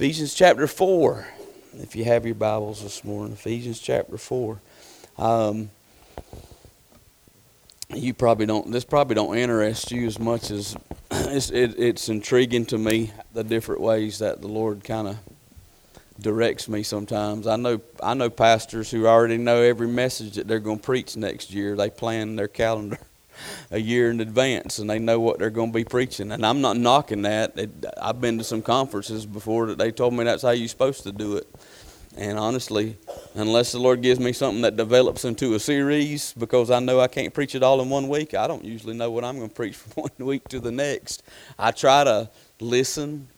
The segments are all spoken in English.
Ephesians chapter 4. If you have your Bibles this morning, Ephesians chapter 4. Um, you probably don't, this probably don't interest you as much as it's, it, it's intriguing to me the different ways that the Lord kind of directs me sometimes. I know I know pastors who already know every message that they're going to preach next year. They plan their calendar a year in advance and they know what they're going to be preaching. And I'm not knocking that. It, I've been to some conferences before that they told me that's how you're supposed to do it. And honestly, unless the Lord gives me something that develops into a series, because I know I can't preach it all in one week, I don't usually know what I'm going to preach from one week to the next. I try to listen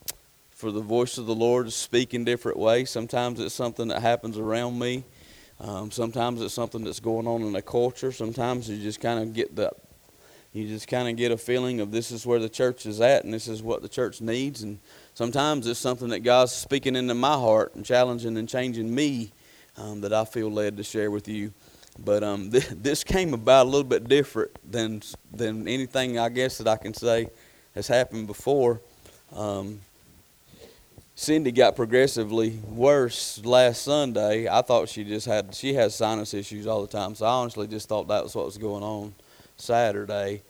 for the voice of the Lord to speak in different ways. Sometimes it's something that happens around me. Um, sometimes it's something that's going on in the culture. Sometimes you just kind of get the you just kind of get a feeling of this is where the church is at and this is what the church needs. And sometimes it's something that God's speaking into my heart and challenging and changing me um, that I feel led to share with you. But um, th- this came about a little bit different than than anything I guess that I can say has happened before. Um, Cindy got progressively worse last Sunday. I thought she just had she has sinus issues all the time, so I honestly just thought that was what was going on. Saturday.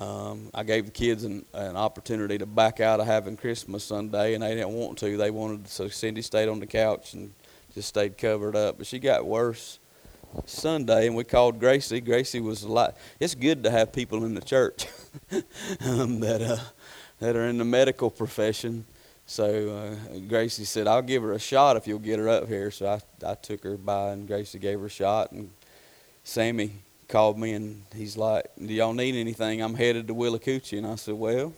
Um, I gave the kids an, an, opportunity to back out of having Christmas Sunday, and they didn't want to. They wanted so Cindy stayed on the couch and just stayed covered up. But she got worse Sunday, and we called Gracie. Gracie was a lot. It's good to have people in the church um, that uh, that are in the medical profession. So uh, Gracie said, "I'll give her a shot if you'll get her up here." So I I took her by, and Gracie gave her a shot, and Sammy called me and he's like, "Do y'all need anything? I'm headed to Willacoochee." And I said, "Well,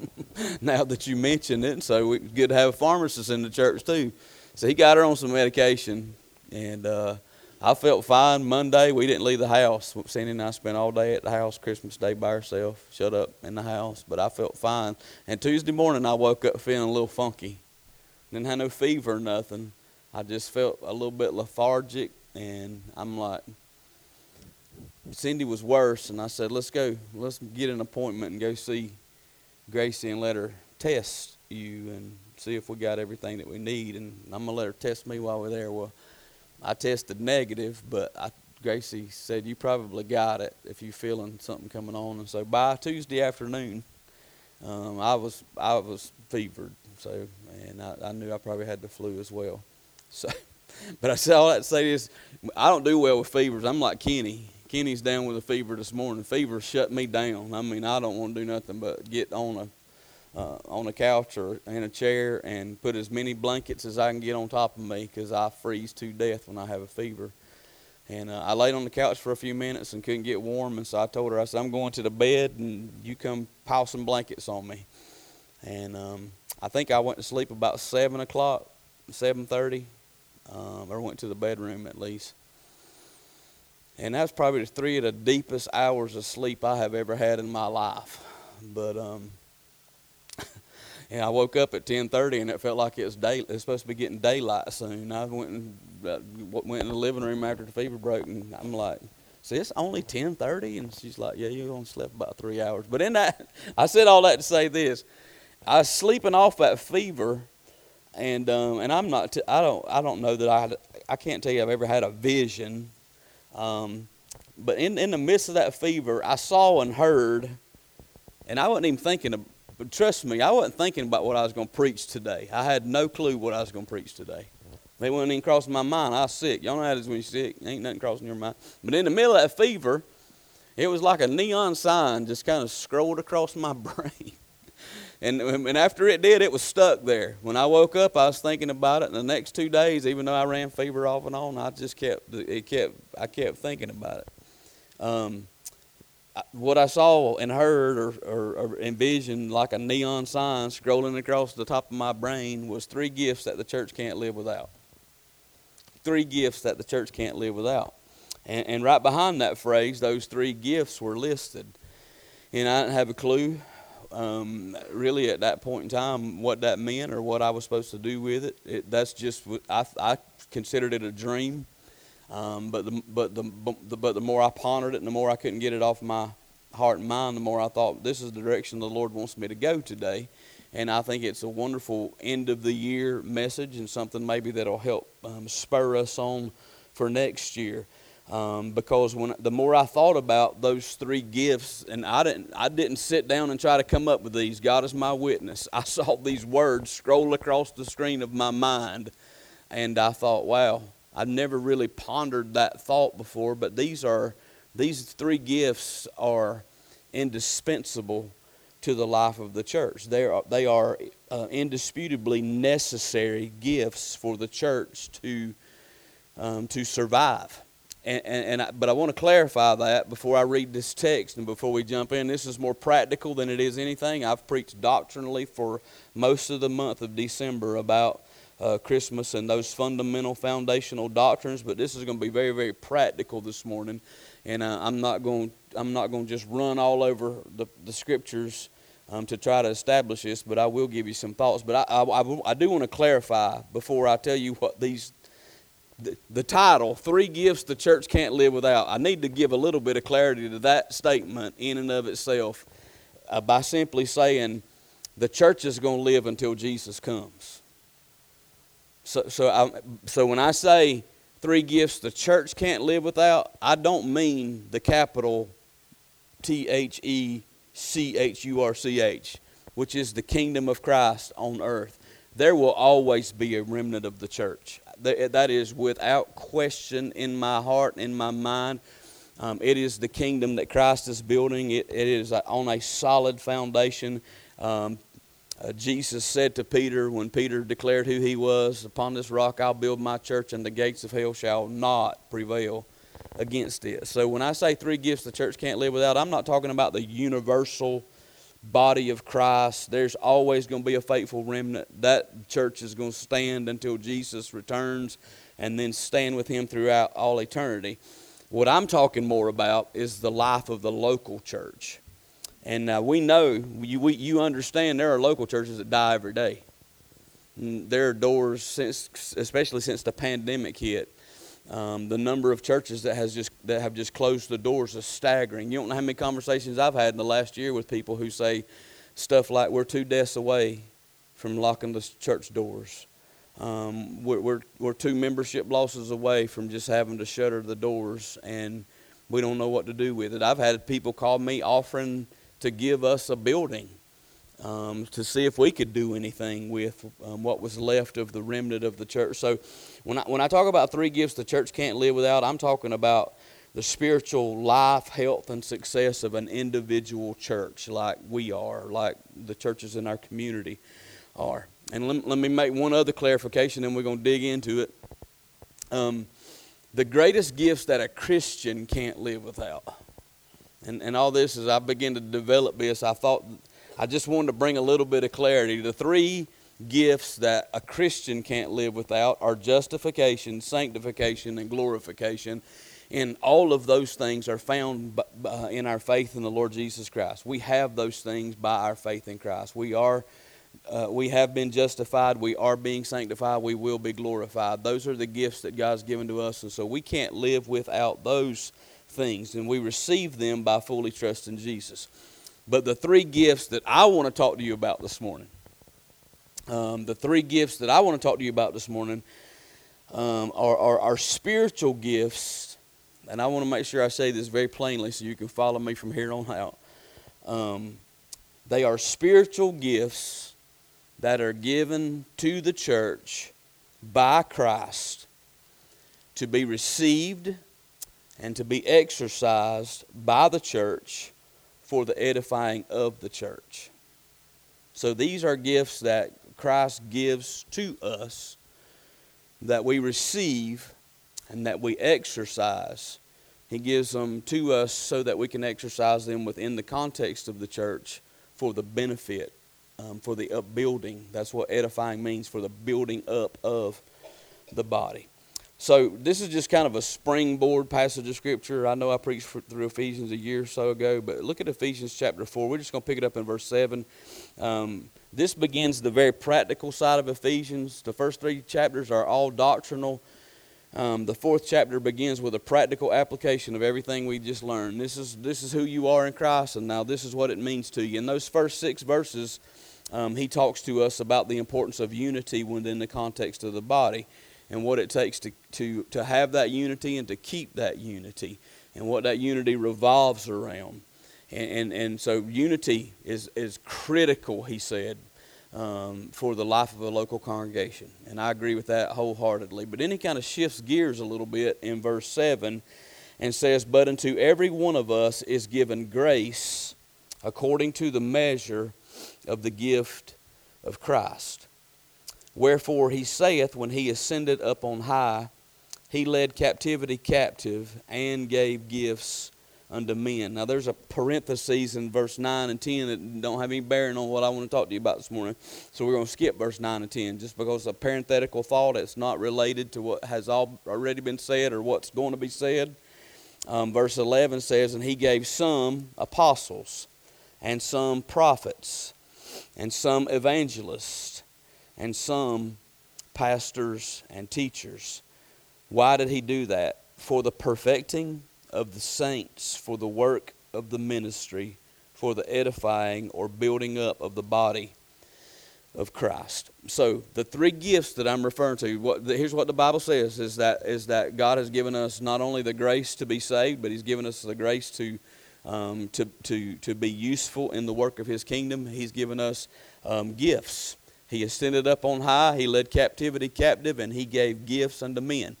now that you mention it, so it's good to have a pharmacist in the church too." So he got her on some medication, and uh, I felt fine. Monday we didn't leave the house. Sandy and I spent all day at the house Christmas Day by herself, shut up in the house. But I felt fine. And Tuesday morning I woke up feeling a little funky. Didn't have no fever or nothing. I just felt a little bit lethargic, and I'm like, Cindy was worse, and I said, let's go. Let's get an appointment and go see Gracie and let her test you and see if we got everything that we need. And I'm to let her test me while we're there. Well, I tested negative, but I, Gracie said, you probably got it if you're feeling something coming on. And so by Tuesday afternoon, um, I was I was fevered. So, and I, I knew I probably had the flu as well. So, but I said all that to say this, I don't do well with fevers. I'm like Kenny. Kenny's down with a fever this morning. Fever shut me down. I mean, I don't want to do nothing but get on a uh, on a couch or in a chair and put as many blankets as I can get on top of me because I freeze to death when I have a fever. And uh, I laid on the couch for a few minutes and couldn't get warm, and so I told her, I said, I'm going to the bed, and you come pile some blankets on me. And um, I think I went to sleep about seven o'clock, seven thirty, um, or went to the bedroom at least. And that's probably three of the deepest hours of sleep I have ever had in my life. But um, and I woke up at 10:30 and it felt like it was day. It's supposed to be getting daylight soon. I went and uh, went in the living room after the fever broke, and I'm like, "See, it's only 10:30," and she's like, "Yeah, you only slept about three hours." But in that, I said all that to say this: I was sleeping off that fever, and um, and I'm not. T- I don't. I don't know that I. I can't tell you I've ever had a vision um, but in, in the midst of that fever, I saw and heard, and I wasn't even thinking, of, but trust me, I wasn't thinking about what I was going to preach today. I had no clue what I was going to preach today. It wasn't even crossing my mind. I was sick. Y'all know how it is when you're sick. Ain't nothing crossing your mind. But in the middle of that fever, it was like a neon sign just kind of scrolled across my brain. And, and after it did, it was stuck there. When I woke up, I was thinking about it. And the next two days, even though I ran fever off and on, I just kept it kept I kept thinking about it. Um, what I saw and heard or, or, or, envisioned like a neon sign scrolling across the top of my brain was three gifts that the church can't live without. Three gifts that the church can't live without. And, and right behind that phrase, those three gifts were listed. And I didn't have a clue um, really at that point in time what that meant or what I was supposed to do with it. it that's just I, I considered it a dream. Um, but the but the, but the more I pondered it, and the more I couldn't get it off my heart and mind, the more I thought this is the direction the Lord wants me to go today. and I think it's a wonderful end of the year message and something maybe that'll help um, spur us on for next year. Um, because when the more I thought about those three gifts, and I didn't, I didn't sit down and try to come up with these. God is my witness. I saw these words scroll across the screen of my mind, and I thought, wow, I've never really pondered that thought before. But these are, these three gifts are indispensable to the life of the church. They are, they are uh, indisputably necessary gifts for the church to, um, to survive. And, and, and I, but I want to clarify that before I read this text and before we jump in. This is more practical than it is anything. I've preached doctrinally for most of the month of December about uh, Christmas and those fundamental foundational doctrines, but this is going to be very, very practical this morning. And uh, I'm not going I'm not going to just run all over the, the scriptures um, to try to establish this, but I will give you some thoughts. But I, I, I do want to clarify before I tell you what these the, title, Three Gifts the Church Can't Live Without, I need to give a little bit of clarity to that statement in and of itself uh, by simply saying the church is going to live until Jesus comes. So, so, I, so when I say three gifts the church can't live without, I don't mean the capital T H E C H U R C H, which is the kingdom of Christ on earth. There will always be a remnant of the church that is without question in my heart, in my mind. Um, it is the kingdom that Christ is building. it, it is on a solid foundation. Um, uh, Jesus said to Peter when Peter declared who he was, Upon this rock I'll build my church, and the gates of hell shall not prevail against it. So when I say three gifts the church can't live without, I'm not talking about the universal body of Christ. There's always going to be a faithful remnant. That church is going to stand until Jesus returns and then stand with him throughout all eternity. What I'm talking more about is the life of the local church. And uh, we know, you, we, you understand, there are local churches that die every day. And there are doors, since, especially since the pandemic hit, um, the number of churches that has just that have just closed the doors is staggering. You don't know how many conversations I've had in the last year with people who say stuff like, "We're two deaths away from locking the church doors. Um, we're, we're we're two membership losses away from just having to shutter the doors, and we don't know what to do with it." I've had people call me offering to give us a building um, to see if we could do anything with um, what was left of the remnant of the church. So, when I, when I talk about three gifts the church can't live without, I'm talking about the spiritual life, health, and success of an individual church like we are, like the churches in our community are. And let, let me make one other clarification, and we're going to dig into it. Um, the greatest gifts that a Christian can't live without. And, and all this, as I begin to develop this, I thought I just wanted to bring a little bit of clarity. The three gifts that a Christian can't live without are justification, sanctification, and glorification. And all of those things are found in our faith in the Lord Jesus Christ. We have those things by our faith in Christ. We are. Uh, we have been justified. We are being sanctified. We will be glorified. Those are the gifts that God's given to us. And so we can't live without those things. And we receive them by fully trusting Jesus. But the three gifts that I want to talk to you about this morning, um, the three gifts that I want to talk to you about this morning um, are, are, are spiritual gifts. And I want to make sure I say this very plainly so you can follow me from here on out. Um, they are spiritual gifts that are given to the church by Christ to be received and to be exercised by the church for the edifying of the church. So these are gifts that Christ gives to us that we receive and that we exercise. He gives them to us so that we can exercise them within the context of the church for the benefit, um, for the upbuilding. That's what edifying means for the building up of the body. So this is just kind of a springboard passage of scripture. I know I preached through Ephesians a year or so ago, but look at Ephesians chapter four. We're just going to pick it up in verse seven. Um, this begins the very practical side of Ephesians. The first three chapters are all doctrinal. Um, the fourth chapter begins with a practical application of everything we just learned. This is this is who you are in Christ, and now this is what it means to you. In those first six verses, um, he talks to us about the importance of unity within the context of the body and what it takes to, to, to have that unity and to keep that unity and what that unity revolves around. And, and, and so unity is, is critical, he said, um, for the life of a local congregation. And I agree with that wholeheartedly. But then he kind of shifts gears a little bit in verse 7 and says, But unto every one of us is given grace according to the measure of the gift of Christ. Wherefore he saith, When he ascended up on high, he led captivity captive and gave gifts unto men. Now there's a parenthesis in verse 9 and 10 that don't have any bearing on what I want to talk to you about this morning. So we're going to skip verse 9 and 10 just because a parenthetical thought. It's not related to what has already been said or what's going to be said. Um, verse 11 says, And he gave some apostles, and some prophets, and some evangelists, and some pastors and teachers. Why did he do that? For the perfecting of the saints, for the work of the ministry, for the edifying or building up of the body of Christ. So the three gifts that I'm referring to, what, here's what the Bible says: is that is that God has given us not only the grace to be saved, but He's given us the grace to um, to to to be useful in the work of His kingdom. He's given us um, gifts. He ascended up on high. He led captivity captive, and He gave gifts unto men.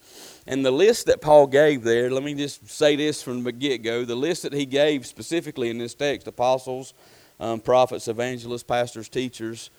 And the list that Paul gave there, let me just say this from the get go: the list that he gave specifically in this text, apostles, um, prophets, evangelists, pastors, teachers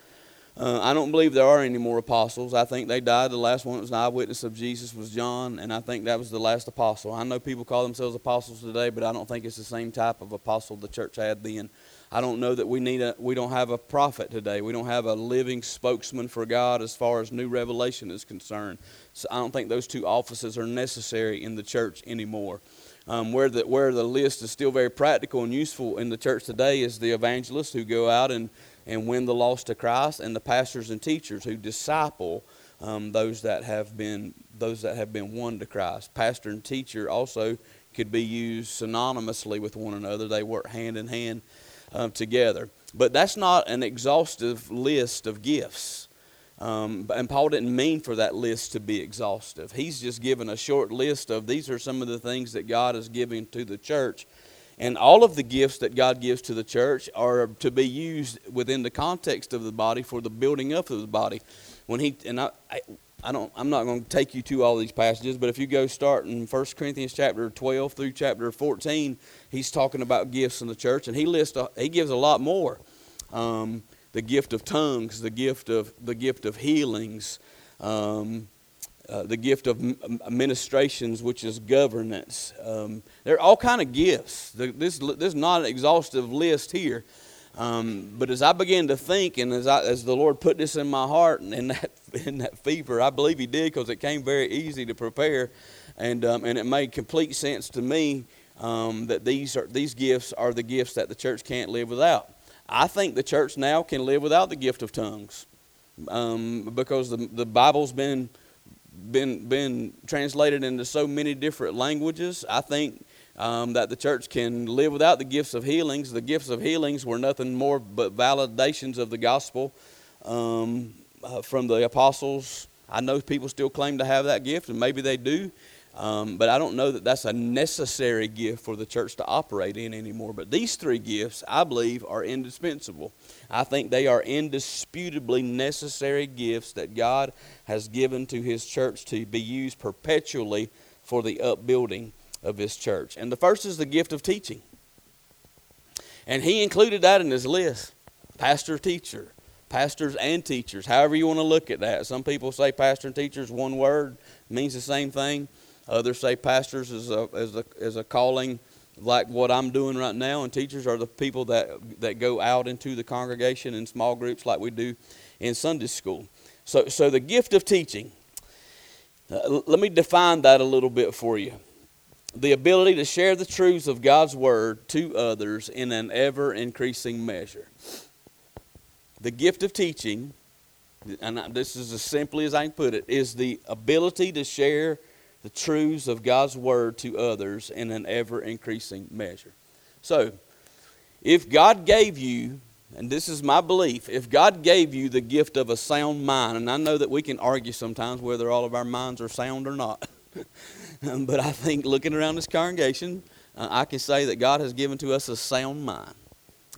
uh, I don't believe there are any more apostles. I think they died. The last one that was an eyewitness of Jesus was John, and I think that was the last apostle. I know people call themselves apostles today, but I don't think it's the same type of apostle the church had then. I don't know that we need a we don't have a prophet today. We don't have a living spokesman for God as far as new revelation is concerned. So I don't think those two offices are necessary in the church anymore. Um, where the where the list is still very practical and useful in the church today is the evangelists who go out and and win the lost to Christ, and the pastors and teachers who disciple um, those that have been those that have been won to Christ. Pastor and teacher also could be used synonymously with one another. They work hand in hand um, together. But that's not an exhaustive list of gifts. Um, and Paul didn't mean for that list to be exhaustive. He's just given a short list of these are some of the things that God is giving to the church and all of the gifts that God gives to the church are to be used within the context of the body for the building up of the body. When he and I, I, I don't, I'm not going to take you to all these passages, but if you go start in 1 Corinthians chapter 12 through chapter 14, he's talking about gifts in the church, and he lists, he gives a lot more. Um, the gift of tongues, the gift of the gift of healings, um, uh, the gift of administrations, which is governance. Um, there are all kind of gifts. The, this, this is not an exhaustive list here. Um, but as I began to think, and as, I, as the Lord put this in my heart and in that, in that fever, I believe He did because it came very easy to prepare, and, um, and it made complete sense to me um, that these, are, these gifts are the gifts that the church can't live without. I think the church now can live without the gift of tongues um, because the, the Bible's been been been translated into so many different languages. I think um, that the church can live without the gifts of healings. The gifts of healings were nothing more but validations of the gospel um, uh, from the apostles. I know people still claim to have that gift, and maybe they do. Um, but I don't know that that's a necessary gift for the church to operate in anymore. But these three gifts, I believe, are indispensable. I think they are indisputably necessary gifts that God has given to His church to be used perpetually for the upbuilding of His church. And the first is the gift of teaching. And He included that in His list pastor, teacher, pastors and teachers, however you want to look at that. Some people say pastor and teachers, one word, means the same thing. Others say pastors is a, is a, is a calling like what I'm doing right now, and teachers are the people that, that go out into the congregation in small groups like we do in Sunday school. So, so the gift of teaching, uh, let me define that a little bit for you. The ability to share the truths of God's Word to others in an ever increasing measure. The gift of teaching, and this is as simply as I can put it, is the ability to share the truths of God's Word to others in an ever increasing measure. So, if God gave you and this is my belief, if God gave you the gift of a sound mind, and I know that we can argue sometimes whether all of our minds are sound or not, but I think looking around this congregation, uh, I can say that God has given to us a sound mind.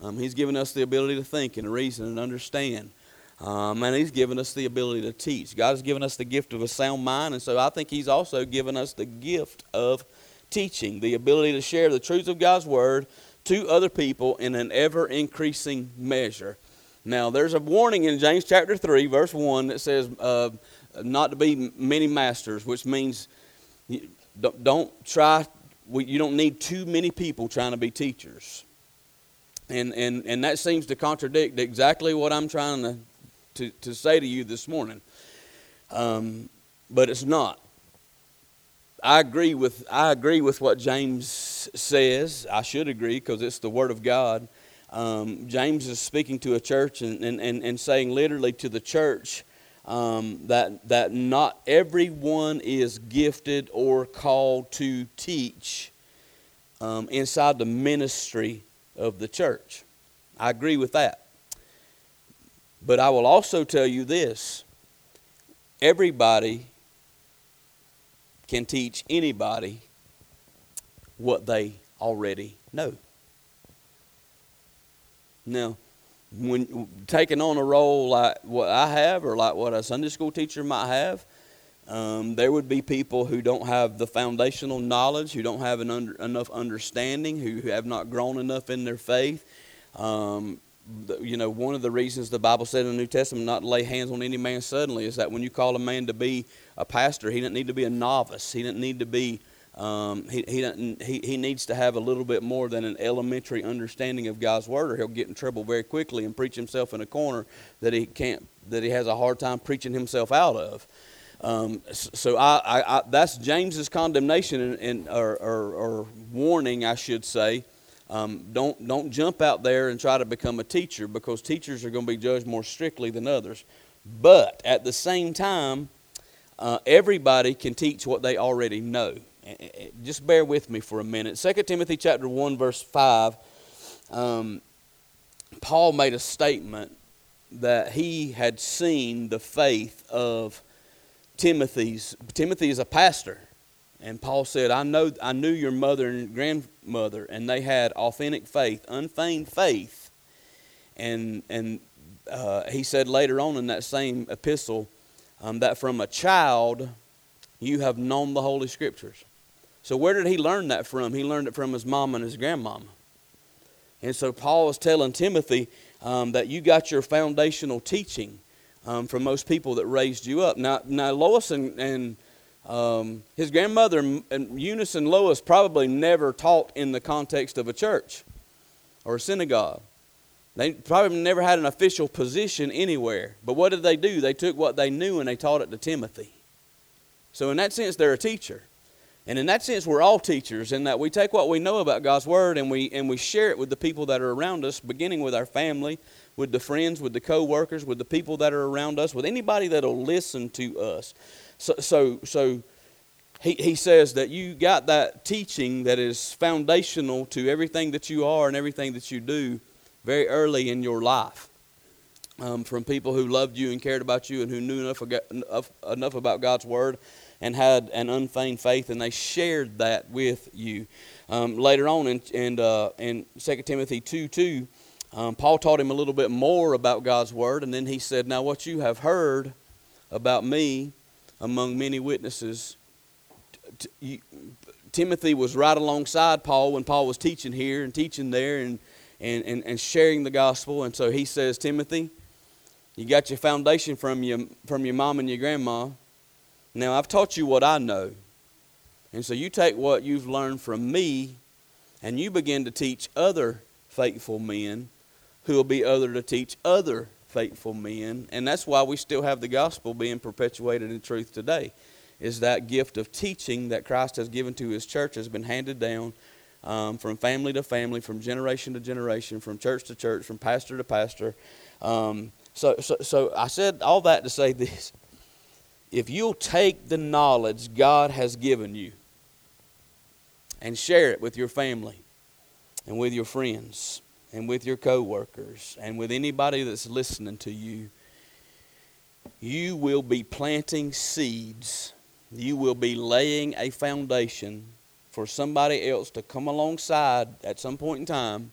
Um, he's given us the ability to think and reason and understand. Um, and He's given us the ability to teach. God has given us the gift of a sound mind, and so I think He's also given us the gift of teaching, the ability to share the truths of God's Word to other people in an ever increasing measure. Now, there's a warning in James chapter 3, verse 1 that says uh, not to be many masters, which means don't try, you don't need too many people trying to be teachers. And, and, and that seems to contradict exactly what I'm trying to, to, to say to you this morning. Um, but it's not. I agree with I agree with what James says. I should agree because it's the Word of God. Um, James is speaking to a church and, and, and, and saying literally to the church um, that that not everyone is gifted or called to teach um, inside the ministry of the church. I agree with that. But I will also tell you this everybody can teach anybody what they already know. Now, when taking on a role like what I have, or like what a Sunday school teacher might have, um, there would be people who don't have the foundational knowledge, who don't have under, enough understanding, who, who, have not grown enough in their faith. Um, the, you know, one of the reasons the Bible said in the New Testament not to lay hands on any man suddenly is that when you call a man to be a pastor, he doesn't need to be a novice. He doesn't need to be um, he, he, he, he needs to have a little bit more than an elementary understanding of God's word, or he'll get in trouble very quickly and preach himself in a corner that he can't, that he has a hard time preaching himself out of. Um, so I, I, I, that's James's condemnation and, and or, or, or, warning, I should say. Um, don't don't jump out there and try to become a teacher because teachers are going to be judged more strictly than others. But at the same time, uh, everybody can teach what they already know. Just bear with me for a minute. 2 Timothy chapter 1 verse 5 um, Paul made a statement that he had seen the faith of Timothy's Timothy is a pastor and Paul said I know I knew your mother and grandmother and they had authentic faith unfeigned faith and and uh, he said later on in that same epistle um, that from a child you have known the Holy Scriptures. So, where did he learn that from? He learned it from his mom and his grandmama. And so, Paul is telling Timothy um, that you got your foundational teaching um, from most people that raised you up. Now, now Lois and, and um, his grandmother, and Eunice and Lois, probably never taught in the context of a church or a synagogue. They probably never had an official position anywhere. But what did they do? They took what they knew and they taught it to Timothy. So, in that sense, they're a teacher. And in that sense, we're all teachers in that we take what we know about God's Word and we, and we share it with the people that are around us, beginning with our family, with the friends, with the co workers, with the people that are around us, with anybody that will listen to us. So, so, so he, he says that you got that teaching that is foundational to everything that you are and everything that you do very early in your life um, from people who loved you and cared about you and who knew enough, enough about God's Word and had an unfeigned faith, and they shared that with you. Um, later on in, in, uh, in 2 Timothy 2 2, um, Paul taught him a little bit more about God's Word, and then he said, Now, what you have heard about me among many witnesses, t- t- Timothy was right alongside Paul when Paul was teaching here and teaching there and and, and, and sharing the gospel. And so he says, Timothy, you got your foundation from your, from your mom and your grandma. Now, I've taught you what I know. And so you take what you've learned from me and you begin to teach other faithful men who will be other to teach other faithful men. And that's why we still have the gospel being perpetuated in truth today. Is that gift of teaching that Christ has given to his church has been handed down um, from family to family, from generation to generation, from church to church, from pastor to pastor. Um, so, so, so I said all that to say this. If you'll take the knowledge God has given you and share it with your family and with your friends and with your coworkers and with anybody that's listening to you, you will be planting seeds. You will be laying a foundation for somebody else to come alongside at some point in time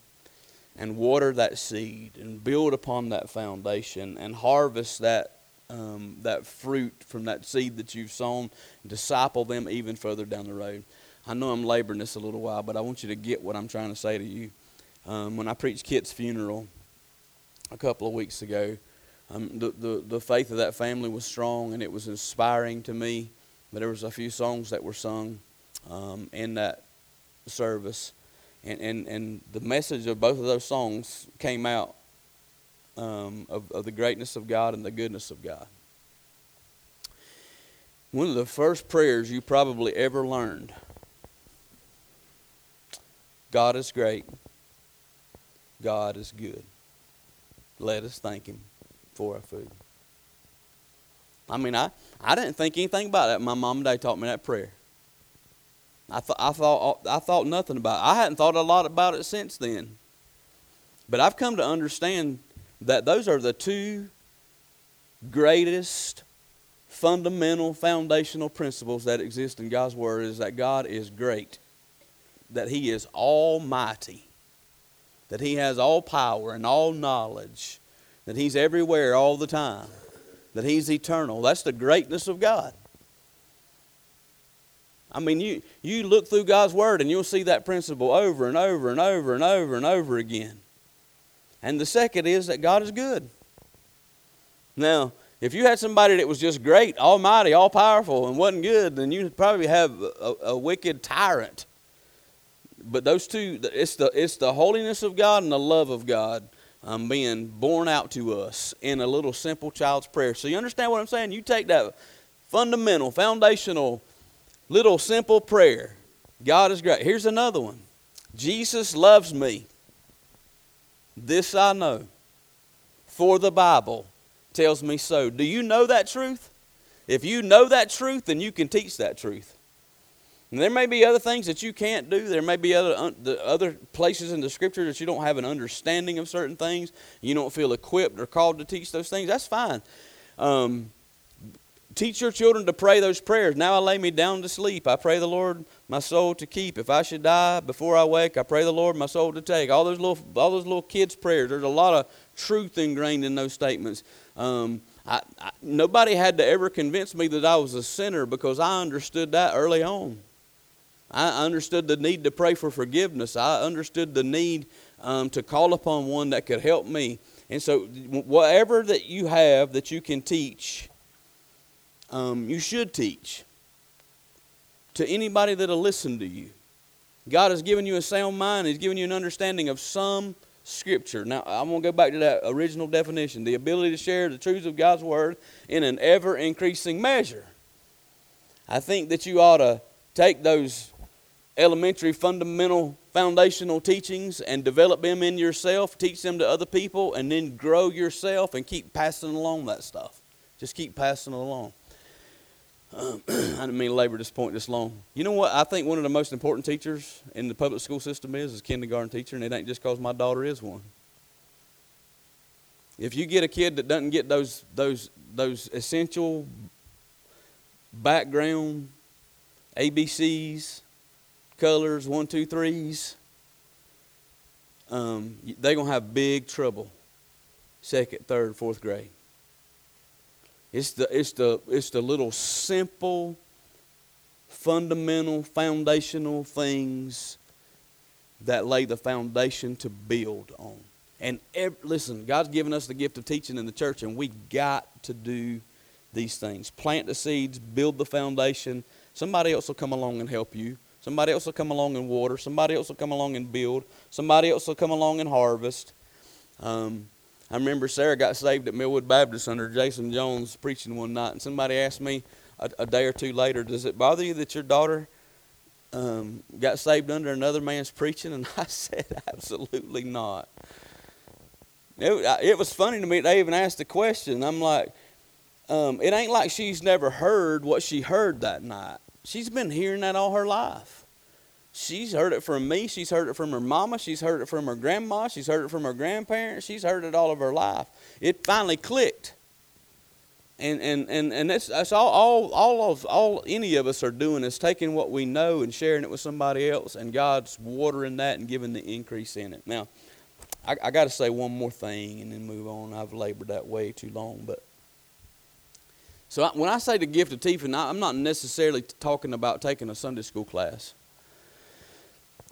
and water that seed and build upon that foundation and harvest that um, that fruit from that seed that you've sown disciple them even further down the road. I know I'm laboring this a little while, but I want you to get what I'm trying to say to you. Um, when I preached Kit's funeral a couple of weeks ago, um, the, the, the faith of that family was strong and it was inspiring to me. But there was a few songs that were sung um, in that service. And, and, and the message of both of those songs came out um, of, of the greatness of God and the goodness of God. One of the first prayers you probably ever learned God is great. God is good. Let us thank Him for our food. I mean, I, I didn't think anything about that. My mom and dad taught me that prayer. I, th- I, thought, uh, I thought nothing about it. I hadn't thought a lot about it since then. But I've come to understand that those are the two greatest fundamental foundational principles that exist in God's Word is that God is great, that He is almighty, that He has all power and all knowledge, that He's everywhere all the time, that He's eternal. That's the greatness of God. I mean, you, you look through God's Word and you'll see that principle over and over and over and over and over again. And the second is that God is good. Now, if you had somebody that was just great, almighty, all powerful, and wasn't good, then you'd probably have a, a, wicked tyrant. But those two, it's the, it's the holiness of God and the love of God um, being born out to us in a little simple child's prayer. So you understand what I'm saying? You take that fundamental, foundational, little simple prayer. God is great. Here's another one Jesus loves me. This I know, for the Bible tells me so. Do you know that truth? If you know that truth, then you can teach that truth. And there may be other things that you can't do. There may be other uh, the other places in the Scripture that you don't have an understanding of certain things. You don't feel equipped or called to teach those things. That's fine. Um, Teach your children to pray those prayers. Now I lay me down to sleep. I pray the Lord my soul to keep. If I should die before I wake, I pray the Lord my soul to take. All those little, all those little kids' prayers. There's a lot of truth ingrained in those statements. Um, I, I, nobody had to ever convince me that I was a sinner because I understood that early on. I understood the need to pray for forgiveness. I understood the need um, to call upon one that could help me. And so, whatever that you have that you can teach um, you should teach to anybody that'll listen to you. God has given you a sound mind, He's given you an understanding of some Scripture. Now, I'm going to go back to that original definition the ability to share the truths of God's Word in an ever increasing measure. I think that you ought to take those elementary, fundamental, foundational teachings and develop them in yourself, teach them to other people, and then grow yourself and keep passing along that stuff. Just keep passing along. Um, I didn't mean to labor this point this long. You know what? I think one of the most important teachers in the public school system is is kindergarten teacher, and it ain't just because my daughter is one. If you get a kid that doesn't get those those those essential background ABCs, colors, one, two, threes, um, they're gonna have big trouble. Second, third, fourth grade. It's the, it's the, it's the little simple, fundamental, foundational things that lay the foundation to build on. And every, listen, God's given us the gift of teaching in the church, and we got to do these things. Plant the seeds, build the foundation. Somebody else will come along and help you. Somebody else will come along and water. Somebody else will come along and build. Somebody else will come along and harvest. Um, I remember Sarah got saved at Millwood Baptist under Jason Jones preaching one night, and somebody asked me a, a day or two later, "Does it bother you that your daughter um, got saved under another man's preaching?" And I said, "Absolutely not." It, it was funny to me. They even asked the question. I'm like, um, "It ain't like she's never heard what she heard that night. She's been hearing that all her life." She's heard it from me. She's heard it from her mama. She's heard it from her grandma. She's heard it from her grandparents. She's heard it all of her life. It finally clicked. And and and, and that's that's all all all of all any of us are doing is taking what we know and sharing it with somebody else, and God's watering that and giving the increase in it. Now, I, I got to say one more thing and then move on. I've labored that way too long, but so when I say the gift of teaching, I'm not necessarily talking about taking a Sunday school class.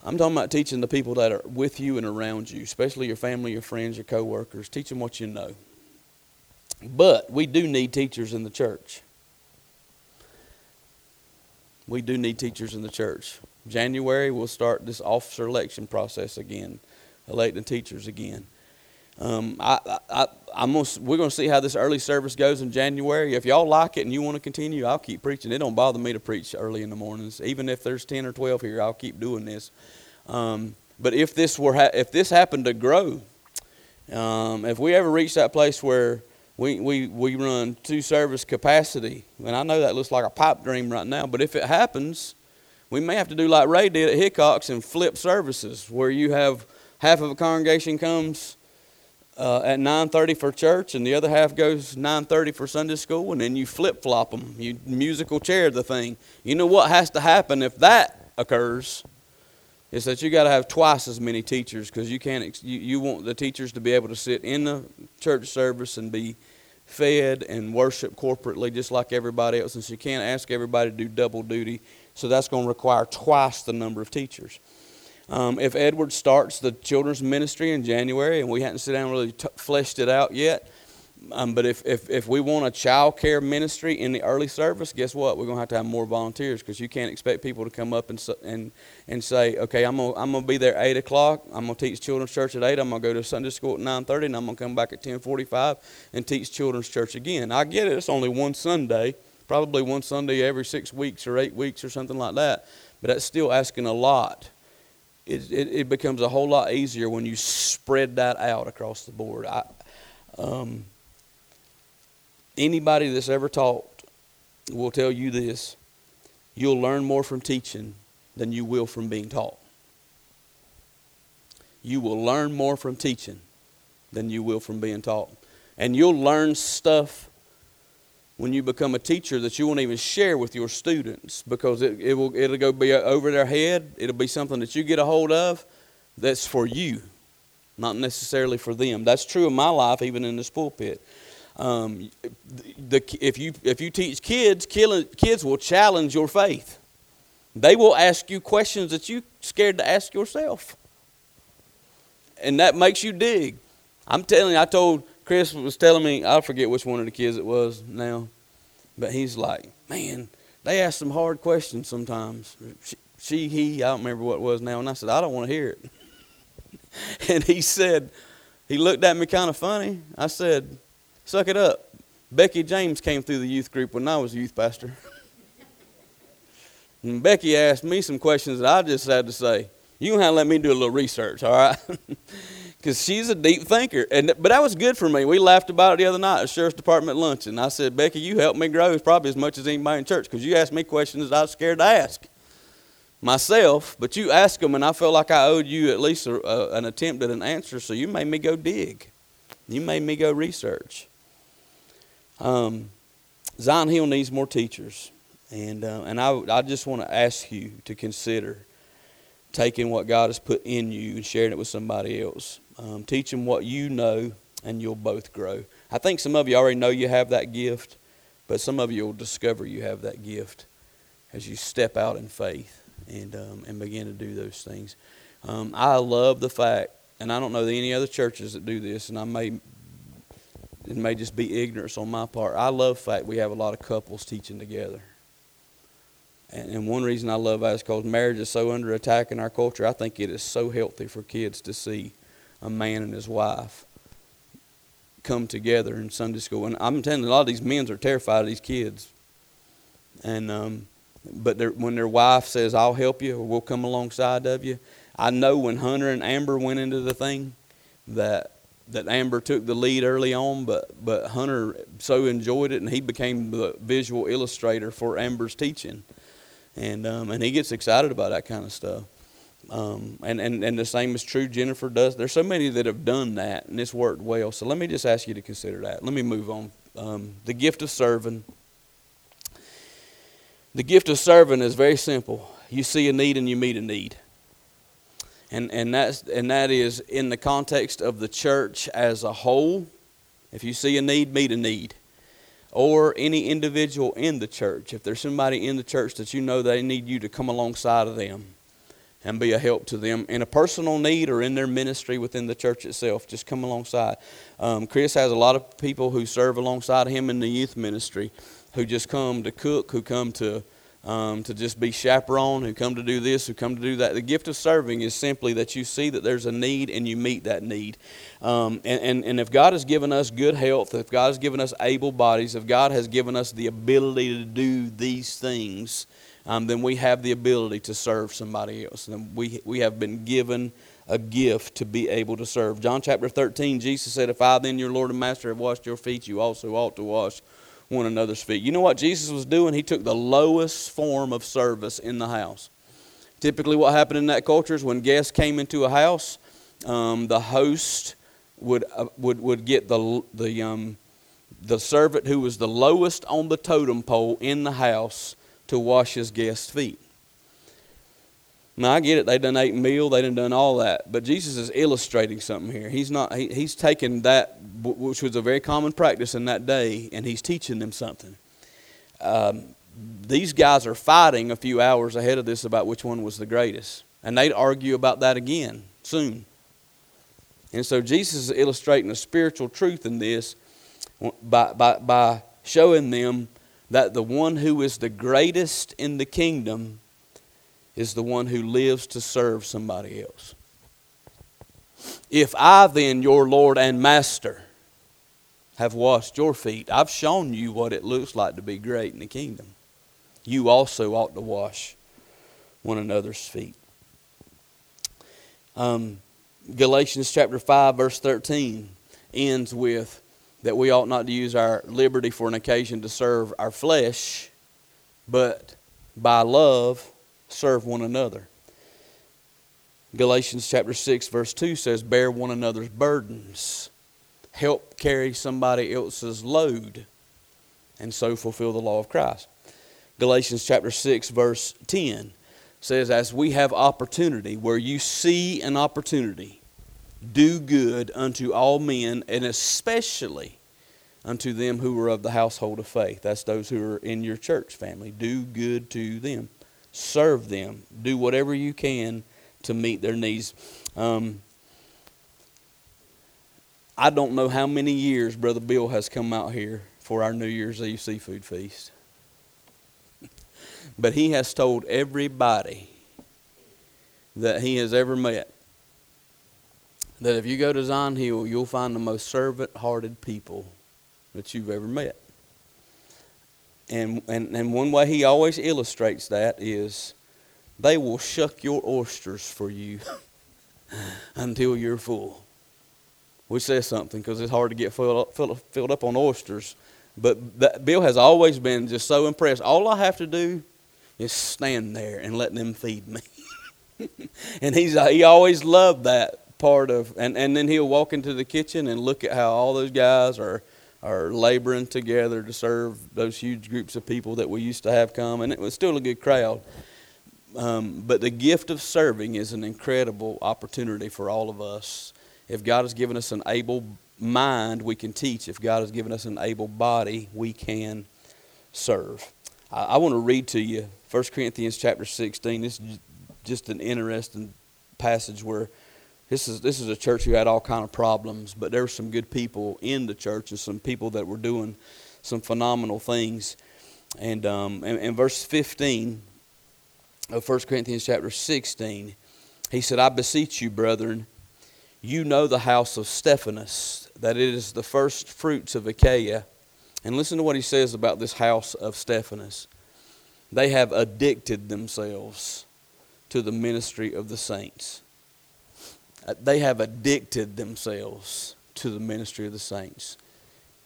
I'm talking about teaching the people that are with you and around you, especially your family, your friends, your coworkers. Teach them what you know. But we do need teachers in the church. We do need teachers in the church. January, we'll start this officer election process again, electing teachers again. Um, I, I, I'm gonna, we're going to see how this early service goes in January. If y'all like it and you want to continue, I'll keep preaching. It don't bother me to preach early in the mornings, even if there's ten or twelve here. I'll keep doing this. Um, but if this were ha- if this happened to grow, um, if we ever reach that place where we, we, we run two service capacity, and I know that looks like a pipe dream right now, but if it happens, we may have to do like Ray did at Hickox and flip services, where you have half of a congregation comes uh, at 9:30 for church, and the other half goes 9:30 for Sunday school, and then you flip flop them. You musical chair the thing. You know what has to happen if that occurs? Is that you got to have twice as many teachers because you can't. You, you want the teachers to be able to sit in the church service and be fed and worship corporately just like everybody else, and so you can't ask everybody to do double duty. So that's going to require twice the number of teachers. Um, if Edward starts the children's ministry in January, and we hadn't sit down and really t- fleshed it out yet, um, but if, if, if we want a child care ministry in the early service, guess what? We're going to have to have more volunteers because you can't expect people to come up and, and, and say, okay, I'm going to I'm gonna be there 8 o'clock. I'm going to teach children's church at 8. I'm going to go to Sunday school at 9.30, and I'm going to come back at 10.45 and teach children's church again. I get it. It's only one Sunday, probably one Sunday every six weeks or eight weeks or something like that. But that's still asking a lot it, it, it, becomes a whole lot easier when you spread that out across the board. I, um, anybody that's ever taught will tell you this you'll learn more from teaching than you will from being taught. You will learn more from teaching than you will from being taught. And you'll learn stuff when you become a teacher that you won't even share with your students because it, it will it'll go be over their head. It'll be something that you get a hold of that's for you, not necessarily for them. That's true of my life, even in this pulpit. Um, the, if you if you teach kids, kids will challenge your faith. They will ask you questions that you scared to ask yourself, and that makes you dig. I'm telling you, I told Chris was telling me, I forget which one of the kids it was now, but he's like, man, they ask some hard questions sometimes. She, she, he, I don't remember what it was now. And I said, I don't want to hear it. and he said, he looked at me kind of funny. I said, suck it up. Becky James came through the youth group when I was a youth pastor. and Becky asked me some questions that I just had to say, you to have to let me do a little research, all right? because she's a deep thinker. And but that was good for me. We laughed about it the other night at the sheriff's department luncheon. I said, Becky, you helped me grow probably as much as anybody in church because you asked me questions I was scared to ask myself. But you asked them, and I felt like I owed you at least a, a, an attempt at an answer. So you made me go dig. You made me go research. Um, Zion Hill needs more teachers, and uh, and I I just want to ask you to consider taking what God has put in you and sharing it with somebody else. Um, teach them what you know, and you'll both grow. I think some of you already know you have that gift, but some of you will discover you have that gift as you step out in faith and um, and begin to do those things. Um, I love the fact, and I don't know any other churches that do this, and I may it may just be ignorance on my part. I love the fact we have a lot of couples teaching together. And, and one reason I love that is because marriage is so under attack in our culture. I think it is so healthy for kids to see a man and his wife come together in Sunday school. And I'm telling you, a lot of these men are terrified of these kids. And um, but when their wife says, "I'll help you," or "We'll come alongside of you," I know when Hunter and Amber went into the thing that that Amber took the lead early on, but but Hunter so enjoyed it, and he became the visual illustrator for Amber's teaching and um, and he gets excited about that kind of stuff. Um, and, and, and the same is true, Jennifer does. There's so many that have done that, and it's worked well. So let me just ask you to consider that. Let me move on. Um, the gift of serving. The gift of serving is very simple. You see a need and you meet a need. And, and, that's, and that is in the context of the church as a whole. If you see a need, meet a need. Or any individual in the church. If there's somebody in the church that you know they need you to come alongside of them and be a help to them in a personal need or in their ministry within the church itself. Just come alongside. Um, Chris has a lot of people who serve alongside him in the youth ministry who just come to cook, who come to um, to just be chaperone, who come to do this, who come to do that. The gift of serving is simply that you see that there's a need and you meet that need. Um, and, and, and if God has given us good health, if God has given us able bodies, if God has given us the ability to do these things, um, then we have the ability to serve somebody else. And we, we have been given a gift to be able to serve. John chapter 13, Jesus said, If I then, your Lord and Master, have washed your feet, you also ought to wash one another's feet. You know what Jesus was doing? He took the lowest form of service in the house. Typically, what happened in that culture is when guests came into a house, um, the host would, uh, would, would get the, the, um, the servant who was the lowest on the totem pole in the house to wash his guests' feet. Now I get it; they done ate meal, they done done all that. But Jesus is illustrating something here. He's not. He, he's taken that, which was a very common practice in that day, and he's teaching them something. Um, these guys are fighting a few hours ahead of this about which one was the greatest, and they'd argue about that again soon. And so Jesus is illustrating a spiritual truth in this by by by showing them that the one who is the greatest in the kingdom is the one who lives to serve somebody else. If I, then, your Lord and Master, have washed your feet, I've shown you what it looks like to be great in the kingdom. You also ought to wash one another's feet. Um, Galatians chapter 5, verse 13 ends with that we ought not to use our liberty for an occasion to serve our flesh, but by love serve one another. Galatians chapter 6 verse 2 says bear one another's burdens. Help carry somebody else's load and so fulfill the law of Christ. Galatians chapter 6 verse 10 says as we have opportunity where you see an opportunity do good unto all men and especially unto them who are of the household of faith. That's those who are in your church family. Do good to them serve them, do whatever you can to meet their needs. Um, I don't know how many years Brother Bill has come out here for our New Year's Eve seafood feast. But he has told everybody that he has ever met that if you go to Zion Hill, you'll find the most servant hearted people that you've ever met. And, and, and one way he always illustrates that is they will shuck your oysters for you until you're full. We say something because it's hard to get filled up, filled, filled up on oysters. But that, Bill has always been just so impressed. All I have to do is stand there and let them feed me. and he's, he always loved that part of, and, and then he'll walk into the kitchen and look at how all those guys are are laboring together to serve those huge groups of people that we used to have come, and it was still a good crowd. Um, but the gift of serving is an incredible opportunity for all of us. If God has given us an able mind, we can teach. If God has given us an able body, we can serve. I, I want to read to you 1 Corinthians chapter 16. This is just an interesting passage where this is this is a church who had all kind of problems, but there were some good people in the church and some people that were doing some phenomenal things. And um, in verse 15 of 1 Corinthians chapter 16, he said, I beseech you, brethren, you know the house of Stephanas, that it is the first fruits of Achaia. And listen to what he says about this house of Stephanas. They have addicted themselves to the ministry of the saints. They have addicted themselves to the ministry of the saints.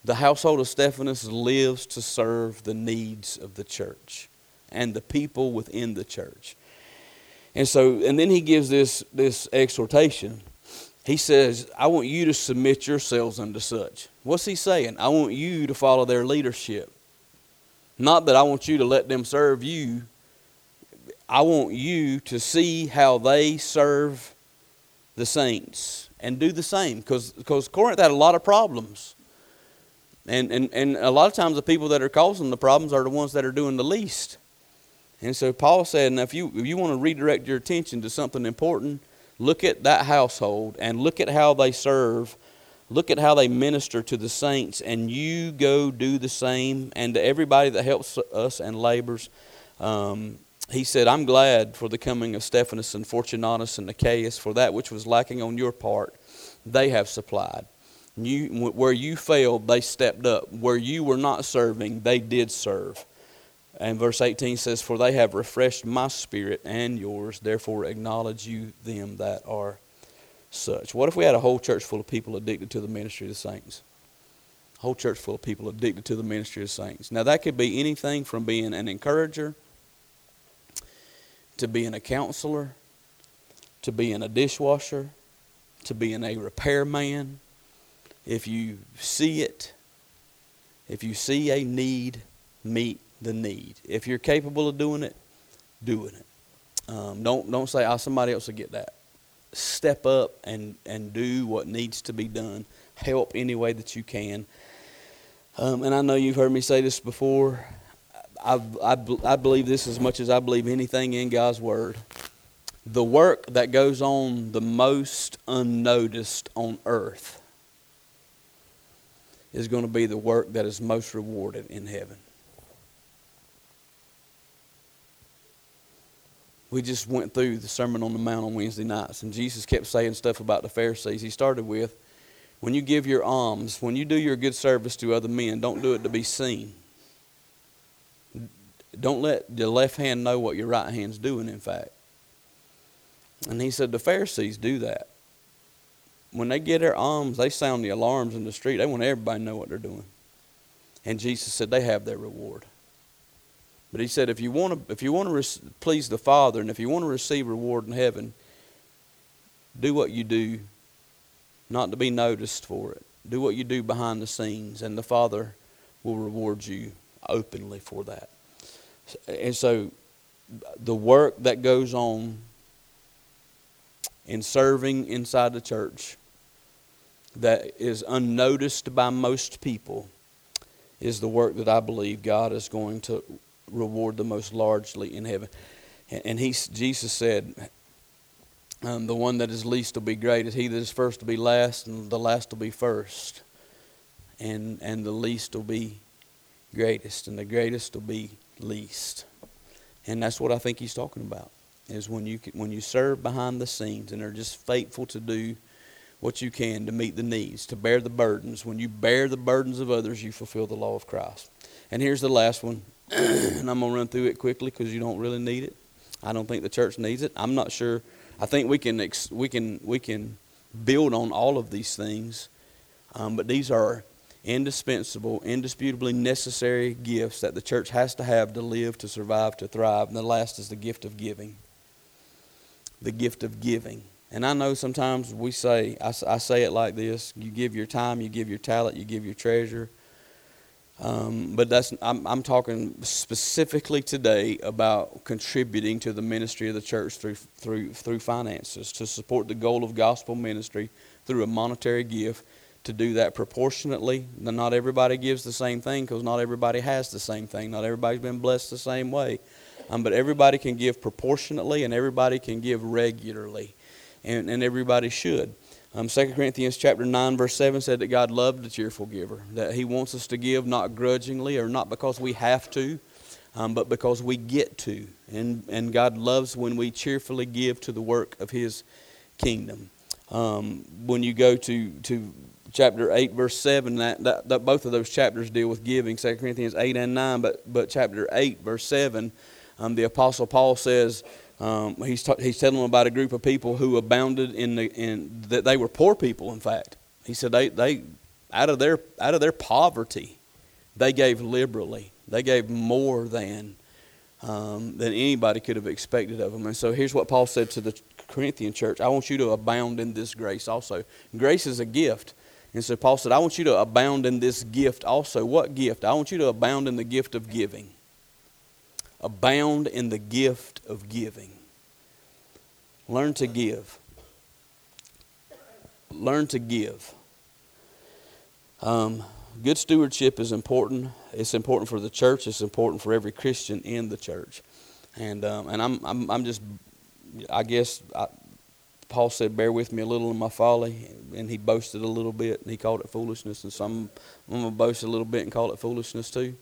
The household of Stephanas lives to serve the needs of the church. and the people within the church. And so, and then he gives this, this exhortation. He says, I want you to submit yourselves unto such. What's he saying? I want you to follow their leadership. Not that I want you to let them serve you. I want you to see how they serve the saints and do the same. Because cause Corinth had a lot of problems. And, and, and a lot of times the people that are causing the problems are the ones that are doing the least. And so Paul said, now if you, if you want to redirect your attention to something important, look at that household and look at how they serve. Look at how they minister to the saints, and you go do the same. And to everybody that helps us and labors, um, he said, I'm glad for the coming of Stephanas and Fortunatus and Achaeus, for that which was lacking on your part, they have supplied. You, where you failed, they stepped up. Where you were not serving, they did serve. And verse 18 says, For they have refreshed my spirit and yours, therefore acknowledge you them that are such. What if we had a whole church full of people addicted to the ministry of the saints? A whole church full of people addicted to the ministry of the saints. Now, that could be anything from being an encourager to being a counselor to being a dishwasher to being a repairman if you see it, if you see a need, meet the need. If you're capable of doing it, doing it. Um, don't don't say, "Oh, somebody else will get that." Step up and and do what needs to be done. Help any way that you can. Um, and I know you've heard me say this before. I, I, believe this as much as I believe anything in God's Word. The work that goes on the most unnoticed on earth is going to be the work that is most rewarded in heaven. We just went through the Sermon on the Mount on Wednesday nights, and Jesus kept saying stuff about the Pharisees. He started with, when you give your alms, when you do your good service to other men, don't do it to be seen. Don't let the left hand know what your right hand's doing, in fact. And he said the Pharisees do that when they get their alms, they sound the alarms in the street. They want everybody to know what they're doing. And Jesus said they have their reward. But he said if you want to, if you want to please the Father, and if you want to receive reward in heaven, do what you do, not to be noticed for it. Do what you do behind the scenes, and the Father will reward you openly for that. And so, the work that goes on in serving inside the church that is unnoticed by most people is the work that I believe God is going to reward the most largely in heaven. And he, Jesus said, um, the one that is least will be great greatest. He that is first will be last, and the last will be first. And, and the least will be greatest, and the greatest will be least. And that's what I think he's talking about, is when you, when you serve behind the scenes and are just faithful to do what you can to meet the needs, to bear the burdens. When you bear the burdens of others, you fulfill the law of Christ. And here's the last one, and I'm going to run through it quickly because you don't really need it. I don't think the church needs it. I'm not sure. I think we can we can we can build on all of these things, um, but these are indispensable, indisputably necessary gifts that the church has to have to live, to survive, to thrive. And the last is the gift of giving. The gift of giving. And I know sometimes we say, I, I say it like this you give your time, you give your talent, you give your treasure. Um, but that's I'm, I'm talking specifically today about contributing to the ministry of the church through through through finances to support the goal of gospel ministry through a monetary gift to do that proportionately. Not everybody gives the same thing because not everybody has the same thing. Not everybody's been blessed the same way, um, but everybody can give proportionately and everybody can give regularly and, and everybody should. Um, 2 Corinthians chapter 9, verse 7 said that God loved a cheerful giver, that He wants us to give not grudgingly or not because we have to, um, but because we get to. And, and God loves when we cheerfully give to the work of His kingdom. Um, when you go to, to chapter 8, verse 7, that, that, that, both of those chapters deal with giving, 2 Corinthians 8 and 9, but, but chapter 8, verse 7, um, the Apostle Paul says, um, he's, ta- he's telling them about a group of people who abounded in the in that they were poor people. In fact, he said they, they out of their out of their poverty, they gave liberally. They gave more than um, than anybody could have expected of them. And so here's what Paul said to the Corinthian church I want you to abound in this grace also. Grace is a gift. And so Paul said, I want you to abound in this gift also. What gift? I want you to abound in the gift of giving. Abound in the gift of giving. Learn to give. Learn to give. Um, good stewardship is important. It's important for the church. It's important for every Christian in the church. And um, and I'm, I'm I'm just I guess I, Paul said, "Bear with me a little in my folly," and he boasted a little bit, and he called it foolishness. And so I'm, I'm gonna boast a little bit and call it foolishness too.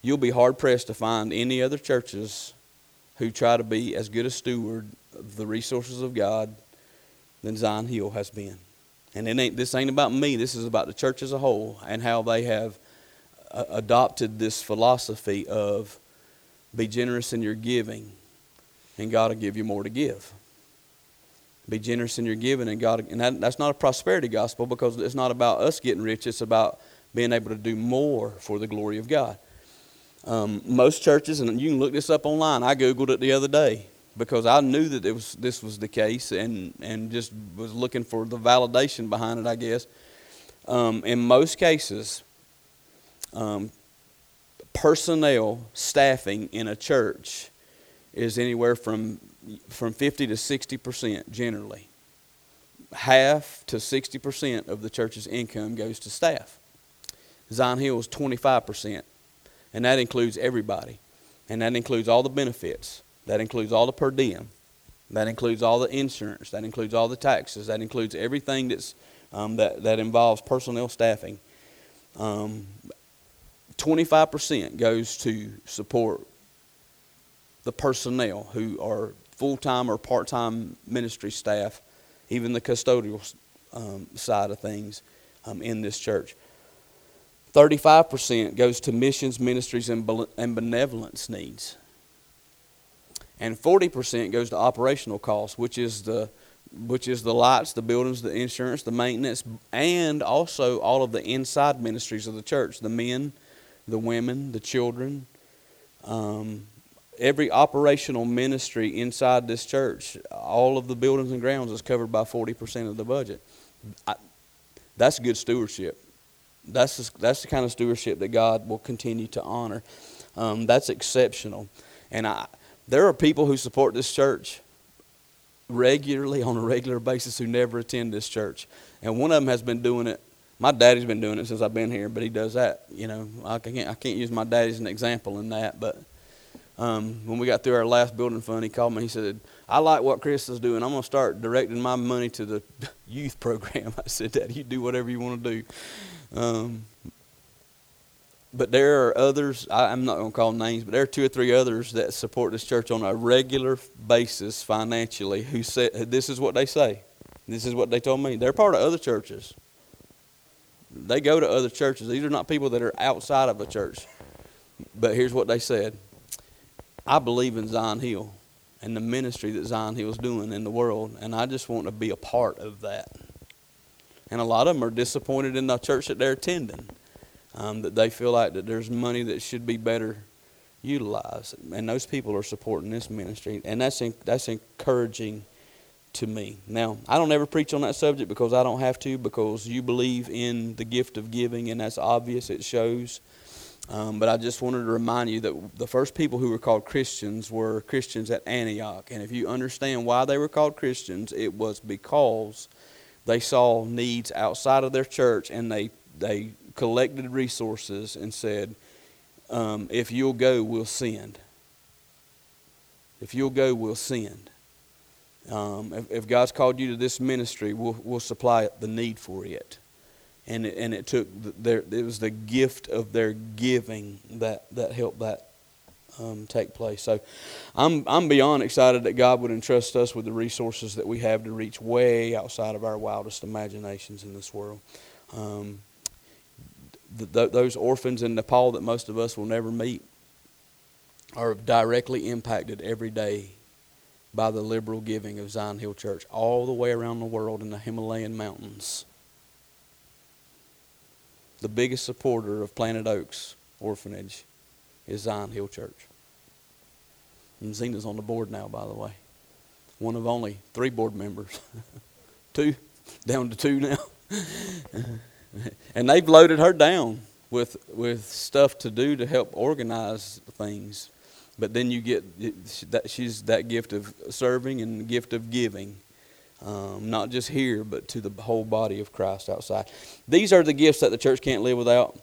You'll be hard pressed to find any other churches who try to be as good a steward of the resources of God than Zion Hill has been. And it ain't, this ain't about me. This is about the church as a whole and how they have uh, adopted this philosophy of be generous in your giving, and God will give you more to give. Be generous in your giving, and God, and that, that's not a prosperity gospel because it's not about us getting rich. It's about being able to do more for the glory of God. Um, most churches, and you can look this up online. I googled it the other day because I knew that it was this was the case, and and just was looking for the validation behind it. I guess. Um, in most cases, um, personnel staffing in a church is anywhere from from 50 to 60 percent generally. Half to 60 percent of the church's income goes to staff. Zion Hill is 25 percent, and that includes everybody, and that includes all the benefits. That includes all the per diem. That includes all the insurance. That includes all the taxes. That includes everything that's um, that that involves personnel staffing. Um, 25% goes to support the personnel who are full time or part time ministry staff, even the custodial um, side of things um, in this church. 35% goes to missions, ministries, and, and benevolence needs. And 40% goes to operational costs, which is the which is the lights, the buildings, the insurance, the maintenance, and also all of the inside ministries of the church the men, the women, the children, um, every operational ministry inside this church, all of the buildings and grounds is covered by 40% of the budget. I, that's good stewardship. That's the, that's the kind of stewardship that God will continue to honor. Um, that's exceptional. And I, there are people who support this church regularly on a regular basis who never attend this church. And one of them has been doing it. My daddy's been doing it since I've been here, but he does that. You know, I can't, I can't use my daddy as an example in that, but um, when we got through our last building fund, he called me. He said, "I like what Chris is doing. I'm going to start directing my money to the youth program." I said, "Dad, you do whatever you want to do." Um, but there are others. I, I'm not going to call names, but there are two or three others that support this church on a regular basis financially. Who said this is what they say? This is what they told me. They're part of other churches. They go to other churches. These are not people that are outside of a church. But here's what they said I believe in Zion Hill and the ministry that Zion Hill is doing in the world, and I just want to be a part of that. And a lot of them are disappointed in the church that they're attending, um, that they feel like that there's money that should be better utilized, and those people are supporting this ministry, and that's that's encouraging to me. Now, I don't ever preach on that subject because I don't have to, because you believe in the gift of giving, and that's obvious. It shows. Um, but I just wanted to remind you that the first people who were called Christians were Christians at Antioch. And if you understand why they were called Christians, it was because they saw needs outside of their church and they, they collected resources and said, um, If you'll go, we'll send. If you'll go, we'll send. Um, if, if God's called you to this ministry, we'll, we'll supply the need for it and it, and it took their it was the gift of their giving that that helped that um, take place. So I'm I'm beyond excited that God would entrust us with the resources that we have to reach way outside of our wildest imaginations in this world. Um, th- th- those orphans in Nepal that most of us will never meet are directly impacted every day by the liberal giving of Zion Hill Church all the way around the world in the Himalayan mountains the biggest supporter of Planet Oaks Orphanage is Zion Hill Church. And Zena's on the board now, by the way. One of only three board members. two, down to two now. and they've loaded her down with with stuff to do to help organize things. But then you get that she's that gift of serving and the gift of giving, um, not just here, but to the whole body of Christ outside. These are the gifts that the church can't live without.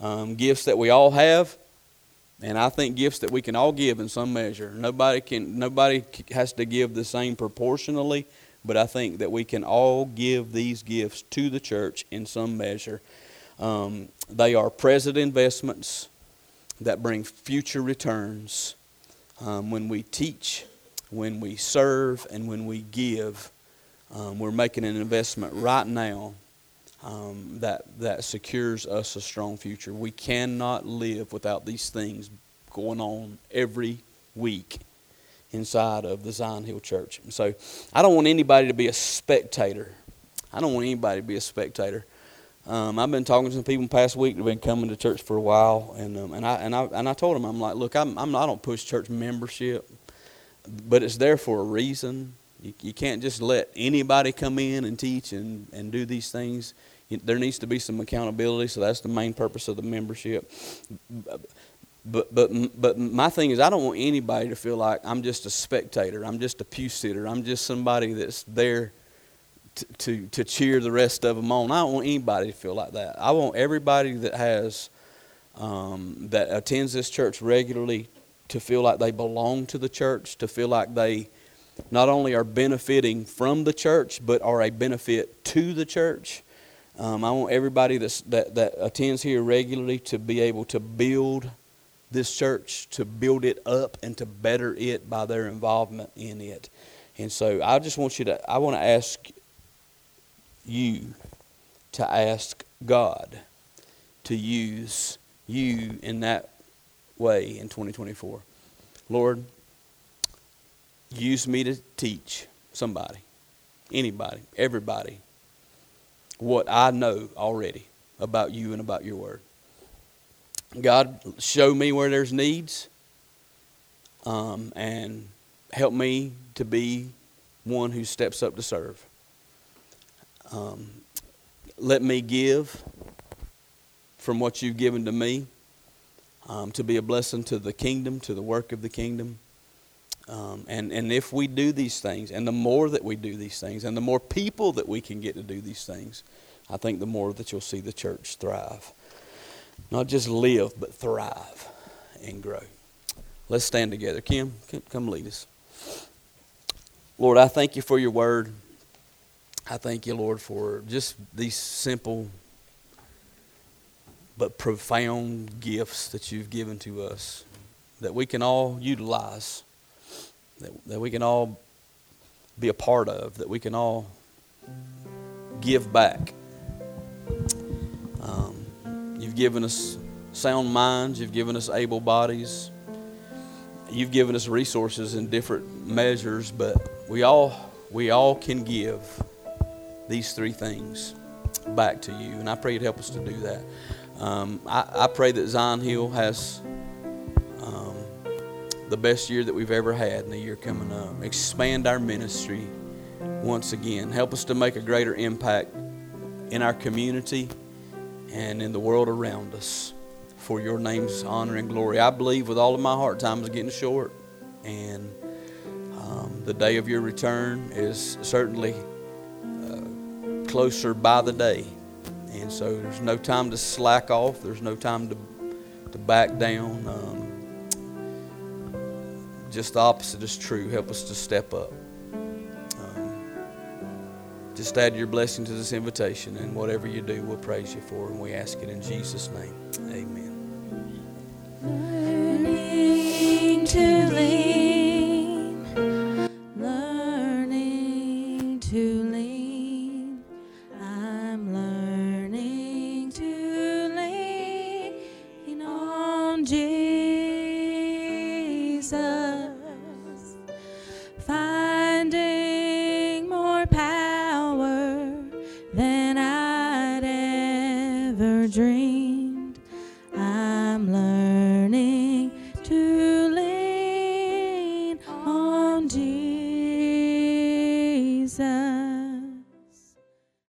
Um, gifts that we all have, and I think gifts that we can all give in some measure. Nobody can. Nobody has to give the same proportionally, but I think that we can all give these gifts to the church in some measure. Um, they are present investments that bring future returns. Um, when we teach, when we serve, and when we give, um, we're making an investment right now um, that, that secures us a strong future. We cannot live without these things going on every week inside of the Zion Hill Church. So I don't want anybody to be a spectator. I don't want anybody to be a spectator. Um, I've been talking to some people past week who've been coming to church for a while, and um, and I and I and I told them I'm like, look, I'm, I'm I don't push church membership, but it's there for a reason. You, you can't just let anybody come in and teach and, and do these things. There needs to be some accountability, so that's the main purpose of the membership. But but but my thing is, I don't want anybody to feel like I'm just a spectator. I'm just a pew sitter. I'm just somebody that's there to, to, to cheer the rest of them on. I don't want anybody to feel like that. I want everybody that has um, that attends this church regularly to feel like they belong to the church, to feel like they not only are benefiting from the church, but are a benefit to the church. Um, I want everybody that's, that, that attends here regularly to be able to build this church, to build it up, and to better it by their involvement in it. And so I just want you to, I want to ask you to ask God to use you in that way in 2024. Lord, use me to teach somebody, anybody, everybody, what I know already about you and about your word. God, show me where there's needs um, and help me to be one who steps up to serve. Um, let me give from what you've given to me um, to be a blessing to the kingdom, to the work of the kingdom. Um, and, and if we do these things, and the more that we do these things, and the more people that we can get to do these things, I think the more that you'll see the church thrive. Not just live, but thrive and grow. Let's stand together. Kim, come lead us. Lord, I thank you for your word. I thank you, Lord, for just these simple but profound gifts that you've given to us that we can all utilize, that, that we can all be a part of, that we can all give back. Um, you've given us sound minds, you've given us able bodies, you've given us resources in different measures, but we all we all can give these three things back to you. And I pray you'd help us to do that. Um, I, I, pray that Zion Hill has the best year that we've ever had in the year coming up. Expand our ministry once again. Help us to make a greater impact in our community and in the world around us for your name's honor and glory. I believe with all of my heart, time is getting short, and um, the day of your return is certainly closer by the day. And so there's no time to slack off, there's no time to, to back down. Um, just the opposite is true. Help us to step up. Um, just add your blessing to this invitation, and whatever you do, we'll praise you for, and we ask it in Jesus' name. Amen.